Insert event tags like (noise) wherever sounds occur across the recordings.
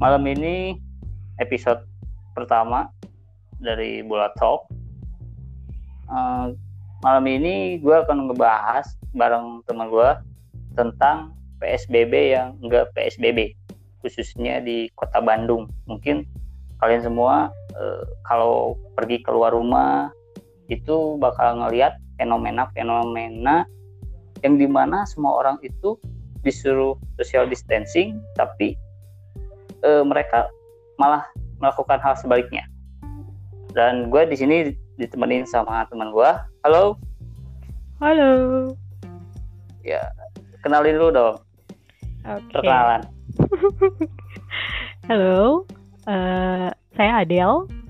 malam ini episode pertama dari Bola Talk. Uh, malam ini gue akan ngebahas bareng teman gue tentang PSBB yang enggak PSBB, khususnya di kota Bandung. Mungkin kalian semua uh, kalau pergi keluar rumah itu bakal ngelihat fenomena-fenomena yang di mana semua orang itu disuruh social distancing tapi e, mereka malah melakukan hal sebaliknya dan gue di sini ditemenin sama teman gue halo halo ya kenalin dulu dong okay. perkenalan (laughs) halo uh, saya Adele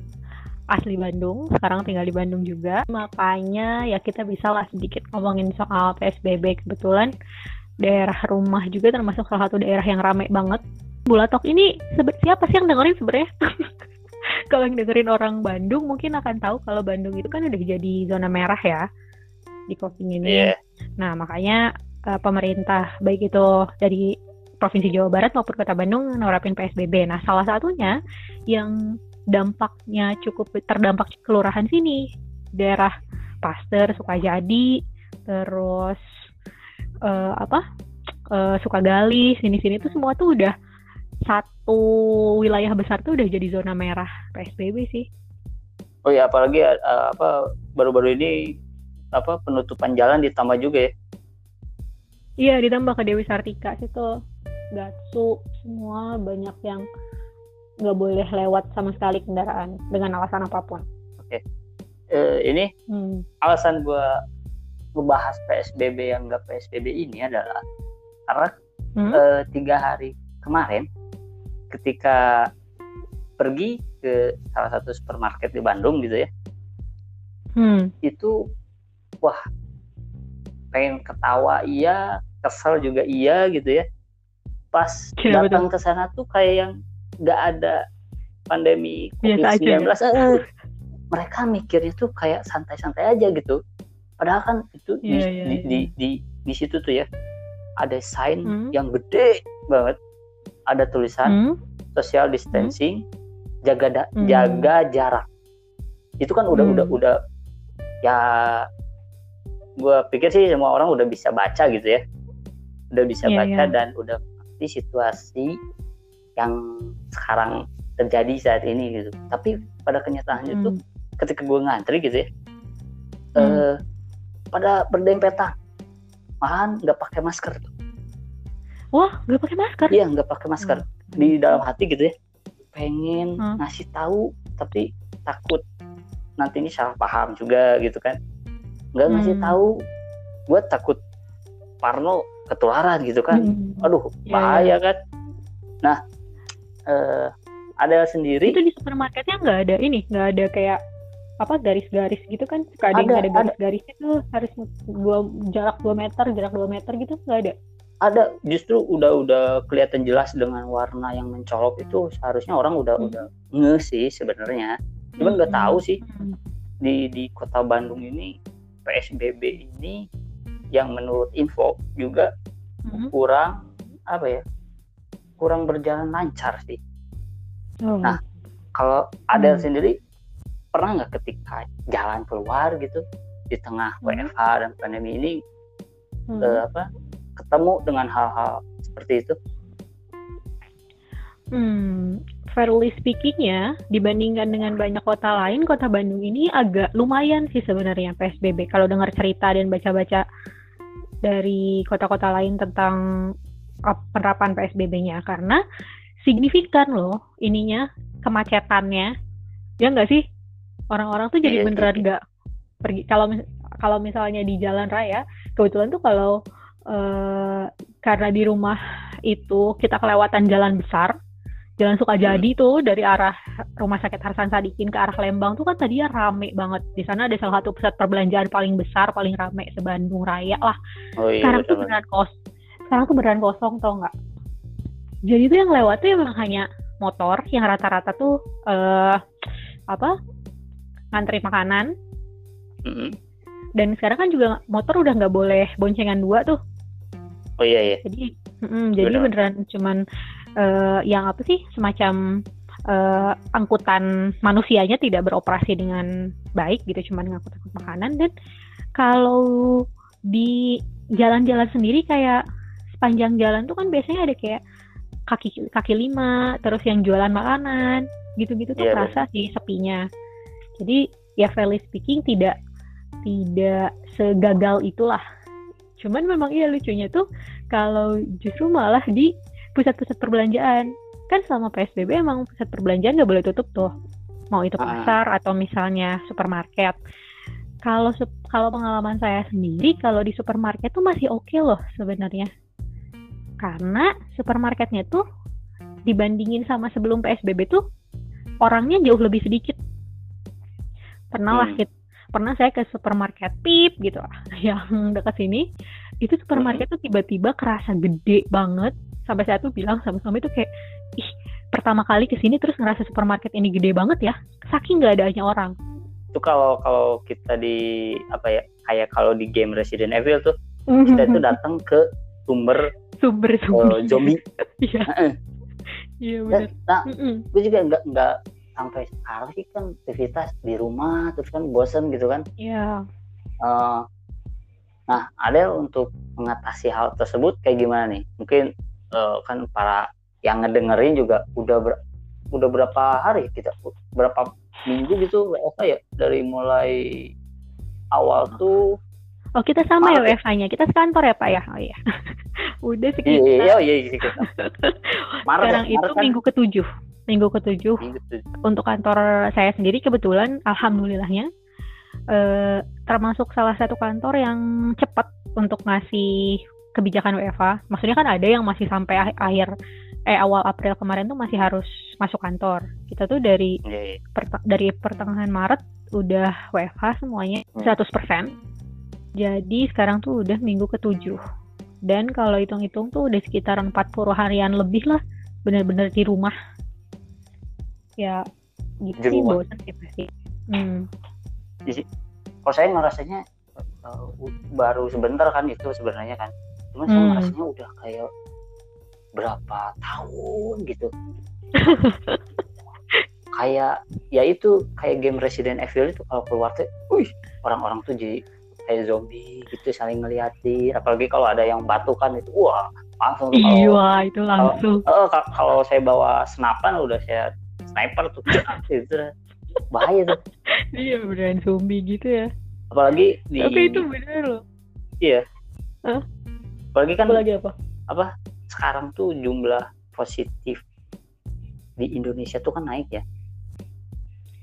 asli Bandung, sekarang tinggal di Bandung juga. Makanya ya kita bisa lah sedikit ngomongin soal PSBB. Kebetulan daerah rumah juga termasuk salah satu daerah yang ramai banget. Bulatok ini siapa sih yang dengerin sebenarnya? (laughs) kalau yang dengerin orang Bandung mungkin akan tahu kalau Bandung itu kan udah jadi zona merah ya di COVID ini. Yeah. Nah makanya uh, pemerintah baik itu dari Provinsi Jawa Barat maupun Kota Bandung nerapin PSBB. Nah salah satunya yang dampaknya cukup terdampak kelurahan sini daerah Pasteur Sukajadi terus uh, apa uh, Sukagali sini-sini tuh semua tuh udah satu wilayah besar tuh udah jadi zona merah PSBB sih. Oh ya apalagi uh, apa baru-baru ini apa penutupan jalan ditambah juga ya? Iya ditambah ke Dewi Sartika situ Gatsu semua banyak yang nggak boleh lewat sama sekali kendaraan dengan alasan apa pun. Oke, okay. uh, ini hmm. alasan gue membahas PSBB yang nggak PSBB ini adalah karena hmm? uh, tiga hari kemarin ketika pergi ke salah satu supermarket di Bandung gitu ya, hmm. itu wah pengen ketawa iya, kesel juga iya gitu ya. Pas datang ke sana tuh kayak yang nggak ada pandemi COVID-19 eh, mereka mikirnya tuh kayak santai-santai aja gitu padahal kan itu yeah, di, yeah, di, yeah. di di di situ tuh ya ada sign hmm. yang gede banget ada tulisan hmm. social distancing hmm. jaga da, hmm. jaga jarak itu kan udah hmm. udah udah ya gue pikir sih semua orang udah bisa baca gitu ya udah bisa yeah, baca yeah. dan udah ngerti situasi yang sekarang terjadi saat ini gitu tapi pada kenyataannya hmm. tuh ketika gue ngantri gitu ya hmm. eh, pada berdempetan malahan nggak pakai masker tuh wah nggak pakai masker? Iya nggak pakai masker. Hmm. di dalam hati gitu ya. Pengen hmm. ngasih tahu tapi takut. Nanti ini salah paham juga gitu kan. Nggak ngasih hmm. tahu gue takut Parno ketularan gitu kan. Hmm. aduh iya, bahaya yeah, kan. Nah uh, ada sendiri itu di supermarketnya nggak ada ini nggak ada kayak apa garis-garis gitu kan? Suka ada, ada garis-garis itu harus dua jarak 2 meter jarak 2 meter gitu nggak ada ada justru udah udah kelihatan jelas dengan warna yang mencolok itu seharusnya orang udah hmm. udah nge sih sebenarnya cuman nggak hmm. tahu sih hmm. di di kota Bandung ini PSBB ini yang menurut info juga hmm. kurang apa ya kurang berjalan lancar sih. Oh. Nah, kalau Adel hmm. sendiri pernah nggak ketika jalan keluar gitu di tengah hmm. WFH dan pandemi ini hmm. eh, apa ketemu dengan hal-hal seperti itu? Hmm, fairly speaking ya, dibandingkan dengan banyak kota lain, kota Bandung ini agak lumayan sih sebenarnya PSBB. Kalau dengar cerita dan baca-baca dari kota-kota lain tentang penerapan PSBB-nya karena signifikan loh ininya kemacetannya ya nggak sih orang-orang tuh jadi iya, beneran iya. nggak pergi kalau kalau misalnya di jalan raya kebetulan tuh kalau uh, karena di rumah itu kita kelewatan jalan besar. Jalan Sukajadi hmm. tuh dari arah rumah sakit Harsan Sadikin ke arah Lembang tuh kan tadinya rame banget. Di sana ada salah satu pusat perbelanjaan paling besar paling rame sebandung raya lah. Oh, iya, sekarang tuh beneran kos sekarang tuh beneran kosong tau nggak? Jadi tuh yang lewat tuh emang hanya motor yang rata-rata tuh uh, apa ngantri makanan. Mm-hmm. dan sekarang kan juga motor udah nggak boleh boncengan dua tuh oh iya iya. Jadi mm, jadi beneran cuman uh, yang apa sih semacam uh, angkutan manusianya tidak beroperasi dengan baik gitu cuma ngangkut angkut makanan. Dan kalau di jalan-jalan sendiri kayak sepanjang jalan tuh kan biasanya ada kayak kaki kaki lima terus yang jualan makanan gitu-gitu tuh yeah, terasa sih sepinya. Jadi ya fairly speaking tidak tidak segagal itulah cuman memang iya lucunya tuh kalau justru malah di pusat-pusat perbelanjaan. Kan selama PSBB emang pusat perbelanjaan nggak boleh tutup tuh. Mau itu ah. pasar atau misalnya supermarket. Kalau kalau pengalaman saya sendiri kalau di supermarket tuh masih oke okay loh sebenarnya. Karena supermarketnya tuh dibandingin sama sebelum PSBB tuh orangnya jauh lebih sedikit. Pernah lah hmm. kita pernah saya ke supermarket pip gitu yang dekat sini itu supermarket hmm. tuh tiba-tiba kerasa gede banget. Sampai saya tuh bilang sama suami tuh kayak ih pertama kali ke sini terus ngerasa supermarket ini gede banget ya. Saking nggak adanya orang. Itu kalau kalau kita di apa ya kayak kalau di game Resident Evil tuh kita tuh datang ke sumber sumber uh, zombie. (laughs) Iya. Iya benar nah gue juga nggak nggak sampai sekarang sih kan aktivitas di rumah terus kan bosen gitu kan. Iya. Yeah. uh, nah ada untuk mengatasi hal tersebut kayak gimana nih? Mungkin uh, kan para yang ngedengerin juga udah ber, udah berapa hari kita berapa minggu gitu WFH ya? Dari mulai awal tuh Oh kita sama ya WFH-nya kita sekantor ya Pak ya? Oh iya. (laughs) Udah sekitar iya iya iya kita (laughs) Maret, sekarang Maret itu kan? minggu ketujuh minggu ketujuh. untuk kantor saya sendiri kebetulan alhamdulillahnya eh, termasuk salah satu kantor yang cepat untuk ngasih kebijakan WFA. Maksudnya kan ada yang masih sampai akhir eh awal April kemarin tuh masih harus masuk kantor. Kita tuh dari yeah, yeah. Per, dari pertengahan Maret udah WFH semuanya 100%. Hmm. Jadi sekarang tuh udah minggu ketujuh. Dan kalau hitung-hitung tuh udah sekitar 40 harian lebih lah bener-bener di rumah. Ya gitu sih bosan sih pasti. Hmm. Kalau saya ngerasanya uh, baru sebentar kan itu sebenarnya kan. Cuman hmm. saya ngerasanya udah kayak berapa tahun gitu. (laughs) Kayak ya itu kayak game Resident Evil itu kalau keluar tuh, wih orang-orang tuh jadi kayak zombie gitu saling ngeliatin. Apalagi kalau ada yang batukan itu wah langsung iya itu langsung. kalau, uh, kalau saya bawa senapan udah saya sniper tuh (laughs) gitu bahaya tuh iya beneran zombie gitu ya. Apalagi di tapi itu bener loh. Iya. Huh? apalagi kan apa lagi apa? Apa? Sekarang tuh jumlah positif di Indonesia tuh kan naik ya.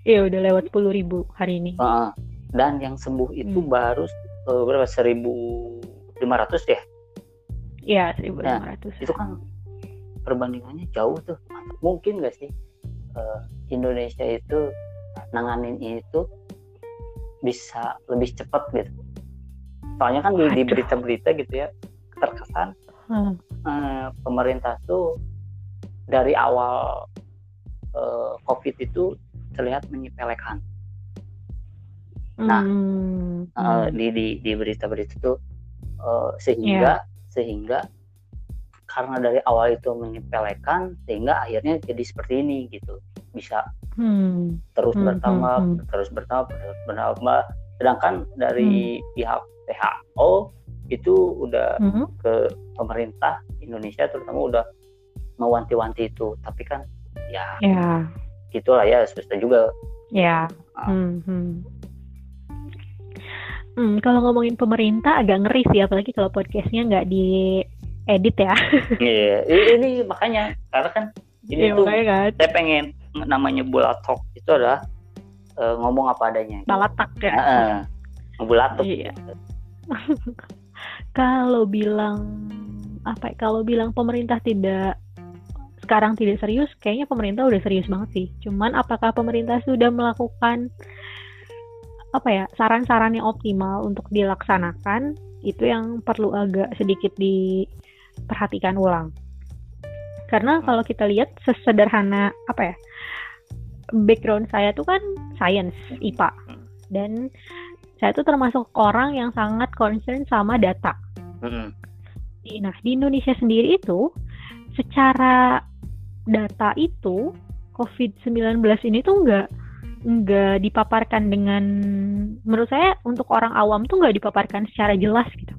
Iya udah lewat sepuluh ribu hari ini. Uh, dan yang sembuh itu hmm. baru uh, berapa? seribu lima ratus ya? Iya seribu lima ratus. Nah, itu kan perbandingannya jauh tuh. Mungkin gak sih uh, Indonesia itu nanganin itu bisa lebih cepat gitu soalnya kan di, di berita-berita gitu ya terkesan hmm. eh, pemerintah tuh dari awal eh, COVID itu terlihat menyepelekan. Nah, hmm. eh, di di di berita-berita itu eh, sehingga yeah. sehingga karena dari awal itu menyepelekan sehingga akhirnya jadi seperti ini gitu bisa hmm. terus hmm, bertambah hmm, hmm. terus bertambah terus bertambah sedangkan dari hmm. pihak WHO itu udah mm-hmm. ke pemerintah Indonesia terutama udah mewanti-wanti itu tapi kan ya yeah. gitulah ya susah juga ya yeah. mm-hmm. hmm, kalau ngomongin pemerintah agak ngeri sih apalagi kalau podcastnya nggak di edit ya iya yeah. ini makanya karena kan ini yeah, tuh kan. saya pengen namanya bola talk itu adalah uh, ngomong apa adanya. Balatak ya? Uh, bulatuk iya. kalau bilang apa ya, kalau bilang pemerintah tidak sekarang tidak serius kayaknya pemerintah udah serius banget sih. Cuman apakah pemerintah sudah melakukan apa ya saran-saran yang optimal untuk dilaksanakan? Itu yang perlu agak sedikit diperhatikan ulang. Karena kalau kita lihat sesederhana apa ya background saya tuh kan science IPA dan saya tuh termasuk orang yang sangat concern sama data Mm-hmm. Nah, di Indonesia sendiri itu secara data itu COVID-19 ini tuh nggak nggak dipaparkan dengan menurut saya untuk orang awam tuh nggak dipaparkan secara jelas gitu.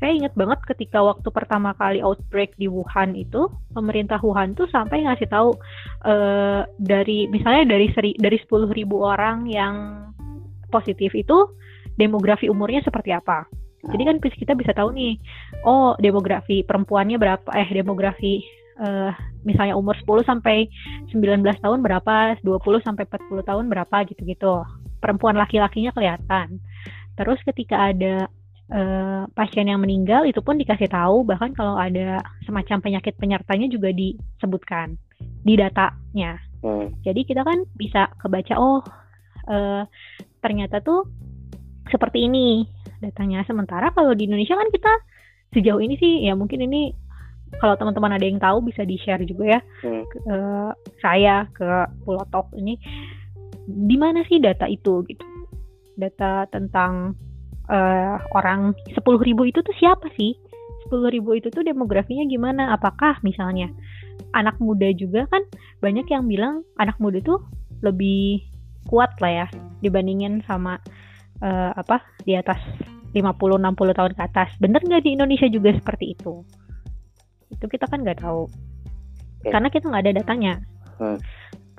Saya ingat banget ketika waktu pertama kali outbreak di Wuhan itu pemerintah Wuhan tuh sampai ngasih tahu uh, dari misalnya dari seri, dari 10.000 orang yang positif itu demografi umurnya seperti apa. Jadi kan kita bisa tahu nih, oh demografi perempuannya berapa, eh demografi uh, misalnya umur 10 sampai 19 tahun berapa, 20 sampai 40 tahun berapa gitu-gitu. Perempuan laki-lakinya kelihatan. Terus ketika ada uh, pasien yang meninggal itu pun dikasih tahu bahkan kalau ada semacam penyakit penyertanya juga disebutkan di datanya. Hmm. Jadi kita kan bisa kebaca oh uh, ternyata tuh seperti ini datanya. Sementara kalau di Indonesia kan kita sejauh ini sih ya mungkin ini kalau teman-teman ada yang tahu bisa di share juga ya hmm. ke, uh, saya ke Pulotok ini di mana sih data itu gitu data tentang uh, orang sepuluh ribu itu tuh siapa sih sepuluh ribu itu tuh demografinya gimana apakah misalnya anak muda juga kan banyak yang bilang anak muda tuh lebih kuat lah ya dibandingin sama uh, apa di atas 50-60 tahun ke atas. Bener nggak di Indonesia juga seperti itu? Itu kita kan nggak tahu. Okay. Karena kita nggak ada datanya. Hmm.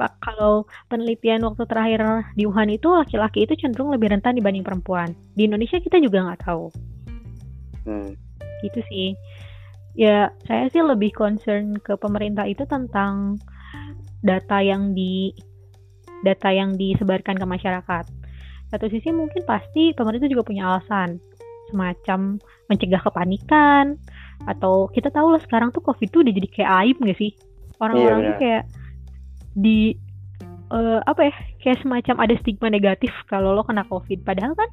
Pak, kalau penelitian waktu terakhir di Wuhan itu laki-laki itu cenderung lebih rentan dibanding perempuan. Di Indonesia kita juga nggak tahu. Hmm. Gitu sih. Ya, saya sih lebih concern ke pemerintah itu tentang data yang di data yang disebarkan ke masyarakat satu sisi mungkin pasti pemerintah juga punya alasan semacam mencegah kepanikan atau kita tahu lah sekarang tuh covid tuh udah jadi kayak aib gak sih orang-orang iya, tuh kayak di uh, apa ya kayak semacam ada stigma negatif kalau lo kena covid. Padahal kan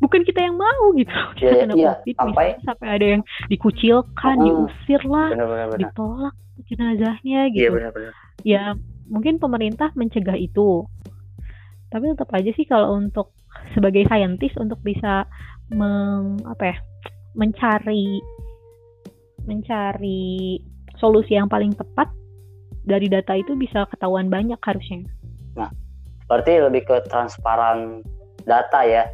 bukan kita yang mau gitu. Kita yeah, kena yeah, covid sampai sampai ada yang dikucilkan uh, diusir lah bener, bener, bener. ditolak jenazahnya iya, gitu. yeah, bener, bener. ya mungkin pemerintah mencegah itu. Tapi tetap aja sih kalau untuk sebagai saintis untuk bisa meng, apa ya mencari mencari solusi yang paling tepat dari data itu bisa ketahuan banyak harusnya. Nah, berarti lebih ke transparan data ya?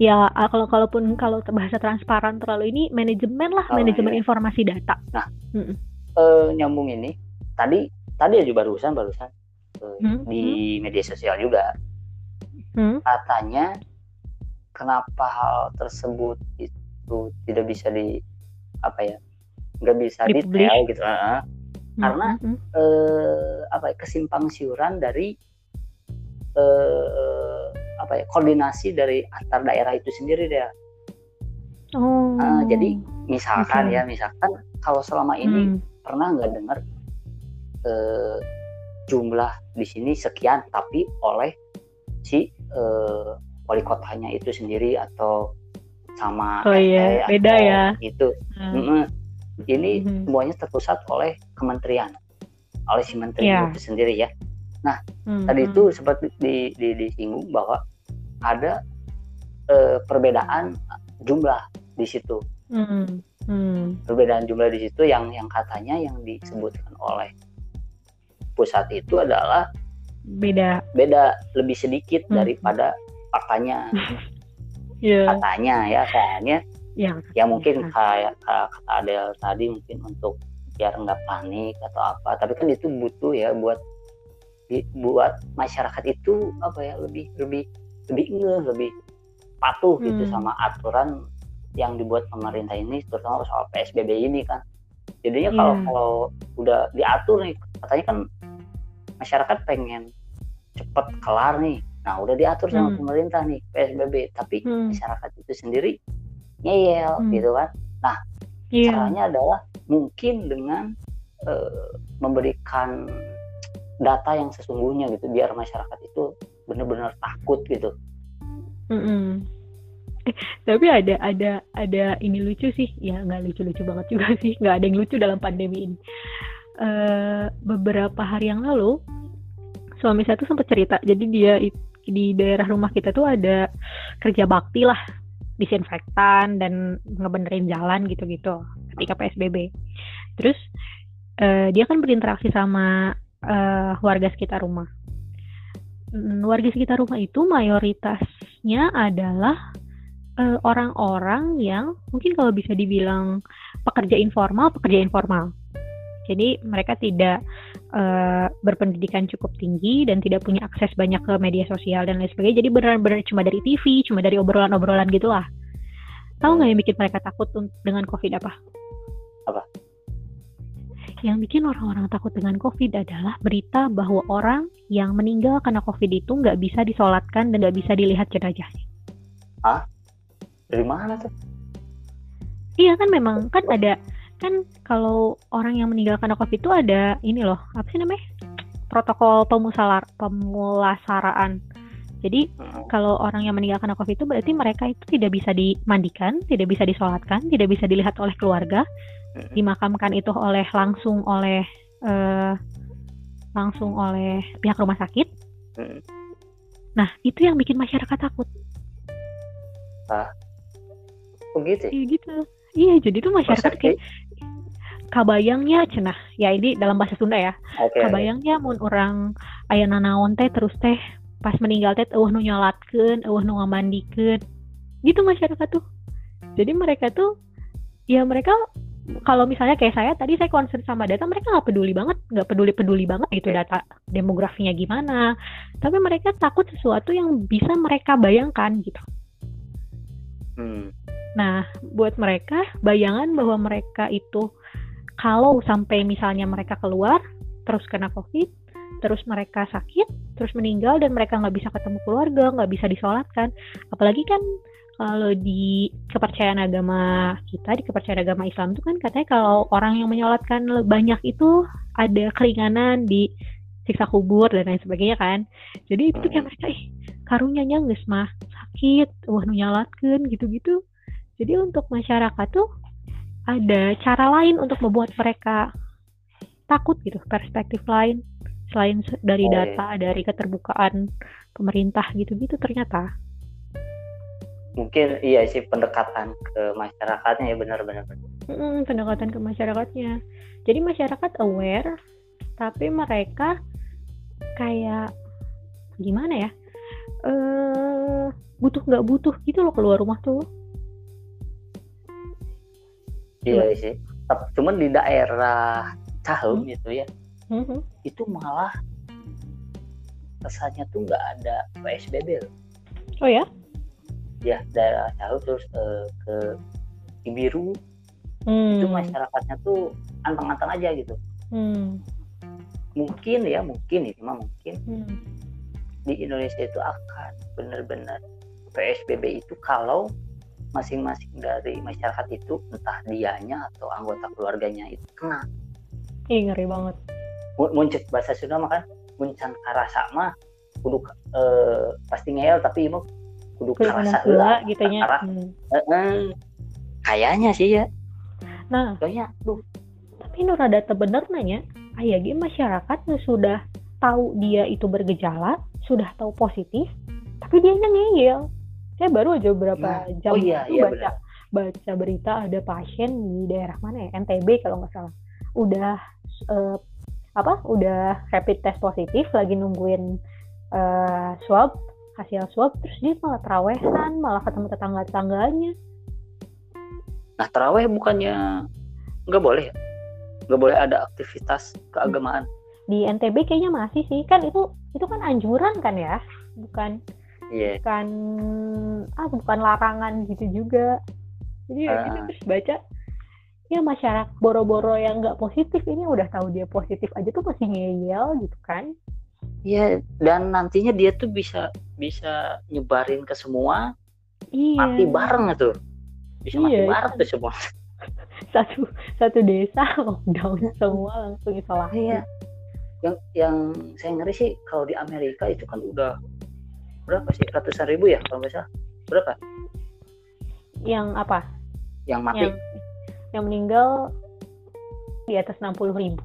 Ya, kalau kalaupun kalau bahasa transparan terlalu ini manajemen lah, oh, manajemen iya. informasi data. Nah, mm -mm. Uh, nyambung ini tadi tadi aja barusan barusan hmm. di hmm. media sosial juga hmm. katanya kenapa hal tersebut itu tidak bisa di apa ya nggak bisa di detail gitu uh, hmm. Karena hmm. Uh, apa ya kesimpang siuran dari uh, apa ya koordinasi dari antar daerah itu sendiri deh oh. uh, jadi misalkan okay. ya misalkan kalau selama ini hmm. pernah nggak dengar uh, jumlah di sini sekian tapi oleh si uh, wali kotanya itu sendiri atau sama oh, iya. beda ya itu. Mm -hmm. Ini hmm. semuanya terpusat oleh kementerian oleh si menteri yeah. itu sendiri ya nah hmm. tadi itu seperti di, di, disinggung bahwa ada uh, perbedaan jumlah di situ hmm. Hmm. perbedaan jumlah di situ yang yang katanya yang disebutkan oleh pusat itu adalah beda beda lebih sedikit hmm. daripada faktanya (laughs) yeah. katanya ya kayaknya ya, ya mungkin kayak kata Adel tadi mungkin untuk biar nggak panik atau apa tapi kan itu butuh ya buat buat masyarakat itu apa ya lebih lebih lebih ngeh lebih patuh gitu hmm. gitu sama aturan yang dibuat pemerintah ini terutama soal PSBB ini kan jadinya kalau yeah. kalau udah diatur nih katanya kan masyarakat pengen cepet kelar nih nah udah diatur sama hmm. pemerintah nih PSBB tapi hmm. masyarakat itu sendiri ngeyel hmm. gitu kan. Nah yeah. caranya adalah mungkin dengan uh, memberikan data yang sesungguhnya gitu biar masyarakat itu benar-benar takut gitu. Mm -hmm. tapi ada ada ada ini lucu sih. Ya nggak lucu-lucu banget juga (laughs) sih. Nggak ada yang lucu dalam pandemi ini. Uh, beberapa hari yang lalu suami saya tuh sempat cerita. Jadi dia di daerah rumah kita tuh ada kerja bakti lah disinfektan dan ngebenerin jalan gitu-gitu ketika PSBB terus uh, dia kan berinteraksi sama uh, warga sekitar rumah. Hmm, warga sekitar rumah itu mayoritasnya adalah orang-orang uh, yang mungkin kalau bisa dibilang pekerja informal, pekerja informal. Jadi mereka tidak uh, berpendidikan cukup tinggi dan tidak punya akses banyak ke media sosial dan lain sebagainya. Jadi benar-benar cuma dari TV, cuma dari obrolan-obrolan gitulah. Tahu nggak yang bikin mereka takut dengan COVID apa? Apa? Yang bikin orang-orang takut dengan COVID adalah berita bahwa orang yang meninggal karena COVID itu nggak bisa disolatkan dan nggak bisa dilihat jenazahnya. Ah? Dari mana tuh? Iya kan memang kan ada kan kalau orang yang meninggal karena COVID itu ada ini loh apa sih namanya protokol pemusalar pemulasaraan. Jadi hmm. kalau orang yang meninggal karena COVID itu berarti mereka itu tidak bisa dimandikan, tidak bisa disolatkan, tidak bisa dilihat oleh keluarga, hmm. dimakamkan itu oleh langsung oleh uh, langsung oleh pihak rumah sakit. Hmm. Nah itu yang bikin masyarakat takut. Ah, begitu? Iya gitu. Iya jadi tuh masyarakat kayak kabayangnya cenah ya ini dalam bahasa Sunda ya. Okay, kabayangnya mun orang ayah nanaon teh terus teh pas meninggal teh eueuh nu nyolatkeun eueuh nu ngamandikeun gitu masyarakat tuh. Jadi mereka tuh ya mereka kalau misalnya kayak saya tadi saya concern sama data mereka nggak peduli banget nggak peduli peduli banget itu data demografinya gimana. Tapi mereka takut sesuatu yang bisa mereka bayangkan gitu. Hmm. nah buat mereka bayangan bahwa mereka itu kalau sampai misalnya mereka keluar terus kena covid terus mereka sakit terus meninggal dan mereka nggak bisa ketemu keluarga nggak bisa disolatkan. Apalagi kan kalau di kepercayaan agama kita di kepercayaan agama Islam itu kan katanya kalau orang yang menyolatkan banyak itu ada keringanan di siksa kubur dan lain sebagainya kan. Jadi itu kayak mereka ih karunya nggak mah sakit wah nyolatkan gitu-gitu. Jadi untuk masyarakat tuh ada cara lain untuk membuat mereka takut gitu perspektif lain. Selain dari oh, data iya. dari keterbukaan pemerintah gitu-gitu ternyata. Mungkin iya sih pendekatan ke masyarakatnya ya benar-benar hmm, pendekatan ke masyarakatnya. Jadi masyarakat aware tapi mereka kayak gimana ya? Eh butuh nggak butuh gitu loh keluar rumah tuh iya sih cuman di daerah Cahem hmm. gitu ya hmm. itu malah kesannya tuh nggak ada PSBB loh oh ya ya daerah Cahem terus uh, ke Ibiru hmm. itu masyarakatnya tuh anteng-anteng aja gitu hmm. mungkin ya mungkin itu mah mungkin hmm. di Indonesia itu akan benar-benar PSBB itu kalau masing-masing dari masyarakat itu entah dianya atau anggota keluarganya itu kena. Ih ngeri banget. Muncul bahasa Sunda mah kan muncan karasa mah kudu uh, pasti ngeyel tapi mau kudu karasa heula gitu nya. Hmm. Kayaknya sih ya. Nah, kayaknya tuh. Tapi nu rada bener nanya, aya ge masyarakat sudah tahu dia itu bergejala, sudah tahu positif, tapi dia ngeyel saya baru aja beberapa nah, jam oh iya, iya, baca bener. baca berita ada pasien di daerah mana ya? NTB kalau nggak salah. Udah uh, apa? Udah rapid test positif lagi nungguin uh, swab hasil swab terus dia malah terawehan malah ketemu tetangga tetangganya nah teraweh bukannya nggak boleh ya? Nggak boleh ada aktivitas keagamaan. Di NTB kayaknya masih sih. Kan itu itu kan anjuran kan ya? Bukan yeah. bukan ah bukan larangan gitu juga jadi uh. kita terus baca ya masyarakat boro-boro yang nggak positif ini udah tahu dia positif aja tuh masih ngeyel gitu kan Iya, dan nantinya dia tuh bisa bisa nyebarin ke semua, iya. mati bareng tuh, bisa iya, mati bareng tuh semua. (laughs) satu satu desa (laughs) lockdown semua langsung isolasi. Iya. Yang yang saya ngeri sih kalau di Amerika itu kan udah berapa sih? Ratusan ribu ya kalau nggak salah. Berapa? Yang apa? Yang mati? Yang, yang meninggal di atas enam puluh ribu.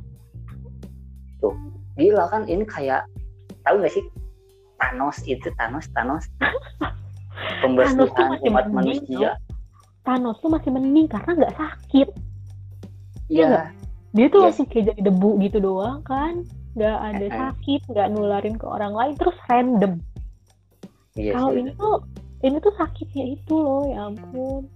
Tuh gila kan? Ini kayak tahu nggak sih? Thanos itu Thanos Thanos. (laughs) Pembersihan umat manusia. Thanos. Tuh masih mending karena nggak sakit. Iya ya, dia tuh yes. langsung kayak jadi debu gitu doang kan. Nggak ada sakit nggak nularin ke orang lain terus random yes, kalau ini tuh ini tuh sakitnya itu loh ya ampun.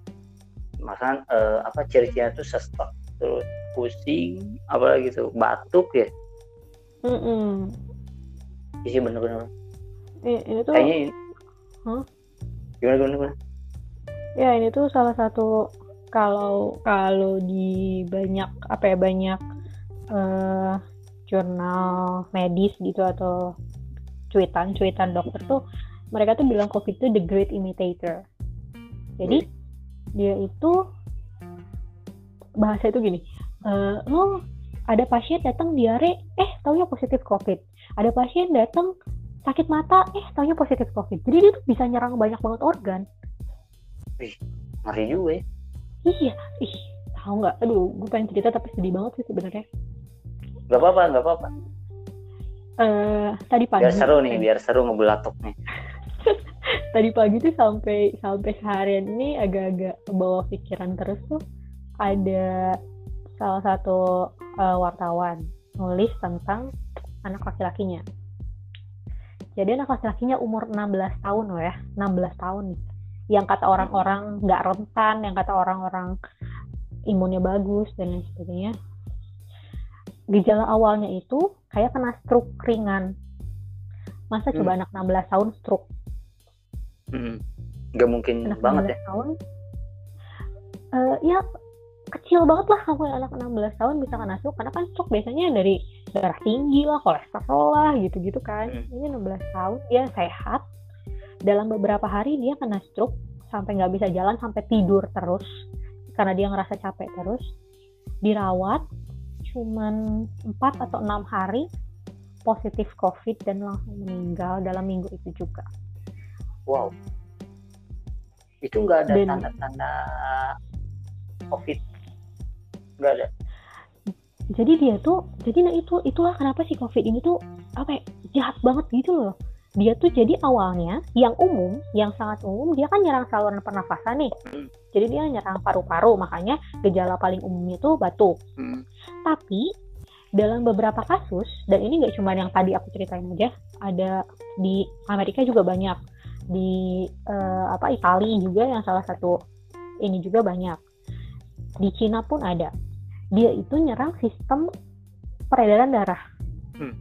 Masa uh, apa ciri-cirinya tuh sesek terus pusing apalagi tuh batuk ya? Mm -mm. Iya bener-bener. Ini tuh kayaknya ini huh? gimana gimana gimana? Ya ini tuh salah satu kalau kalau di banyak apa ya banyak uh, jurnal medis gitu atau cuitan cuitan dokter tuh mereka tuh bilang covid itu the great imitator. Jadi dia itu bahasa itu gini uh, lo ada pasien datang diare eh taunya positif covid. Ada pasien datang sakit mata eh taunya positif covid. Jadi dia tuh bisa nyerang banyak banget organ. Ih, ngeri juga ya. Iya. Ih tahu nggak? Aduh gue pengen cerita tapi sedih banget sih sebenarnya. Gak apa-apa, gak apa-apa. Uh, tadi pagi. Biar seru nih, biar seru ngebelatok nih. Tadi pagi tuh sampai sampai seharian ini agak-agak bawa pikiran terus tuh ada salah satu uh, wartawan nulis tentang anak laki-lakinya. Jadi anak laki-lakinya umur 16 tahun loh ya, 16 tahun nih. Yang kata orang-orang nggak rentan, yang kata orang-orang imunnya bagus dan lain sebagainya gejala awalnya itu kayak kena stroke ringan. Masa hmm. coba anak 16 tahun stroke? Hmm. Gak mungkin anak banget 16 ya? tahun? Uh, ya kecil banget lah kamu anak 16 tahun bisa kena stroke karena kan stroke biasanya dari darah tinggi lah, kolesterol lah gitu-gitu kan. Hmm. Ini 16 tahun dia sehat. Dalam beberapa hari dia kena stroke sampai nggak bisa jalan sampai tidur terus karena dia ngerasa capek terus dirawat cuman 4 atau enam hari positif COVID dan langsung meninggal dalam minggu itu juga. Wow. Itu nggak ada tanda-tanda COVID? Nggak ada. Jadi dia tuh, jadi nah itu itulah kenapa sih COVID ini tuh apa ya, jahat banget gitu loh dia tuh jadi awalnya yang umum, yang sangat umum, dia kan nyerang saluran pernafasan nih. Hmm. Jadi dia nyerang paru-paru, makanya gejala paling umumnya itu batuk. Hmm. Tapi dalam beberapa kasus, dan ini nggak cuma yang tadi aku ceritain aja, ada di Amerika juga banyak, di uh, apa Italia juga yang salah satu ini juga banyak. Di Cina pun ada. Dia itu nyerang sistem peredaran darah. Hmm.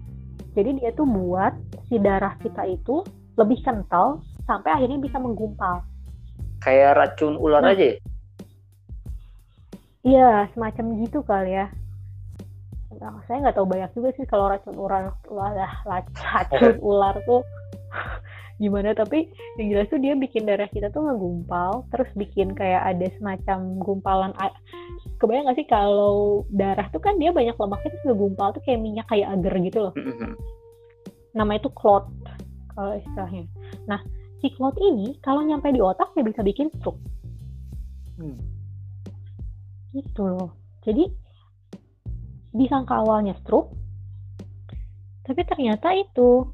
Jadi dia tuh buat si darah kita itu lebih kental sampai akhirnya bisa menggumpal. Kayak racun ular nah, aja? Ya? Iya, semacam gitu kali ya. Nah, saya nggak tahu banyak juga sih kalau racun ular, ular racun ular tuh gimana tapi yang jelas tuh dia bikin darah kita tuh ngegumpal terus bikin kayak ada semacam gumpalan kebayang gak sih kalau darah tuh kan dia banyak lemaknya terus ngegumpal tuh kayak minyak kayak agar gitu loh mm-hmm nama itu clot kalau istilahnya. Nah, si clot ini kalau nyampe di otak ya bisa bikin stroke. Hmm. Gitu loh. Jadi disangka awalnya stroke, tapi ternyata itu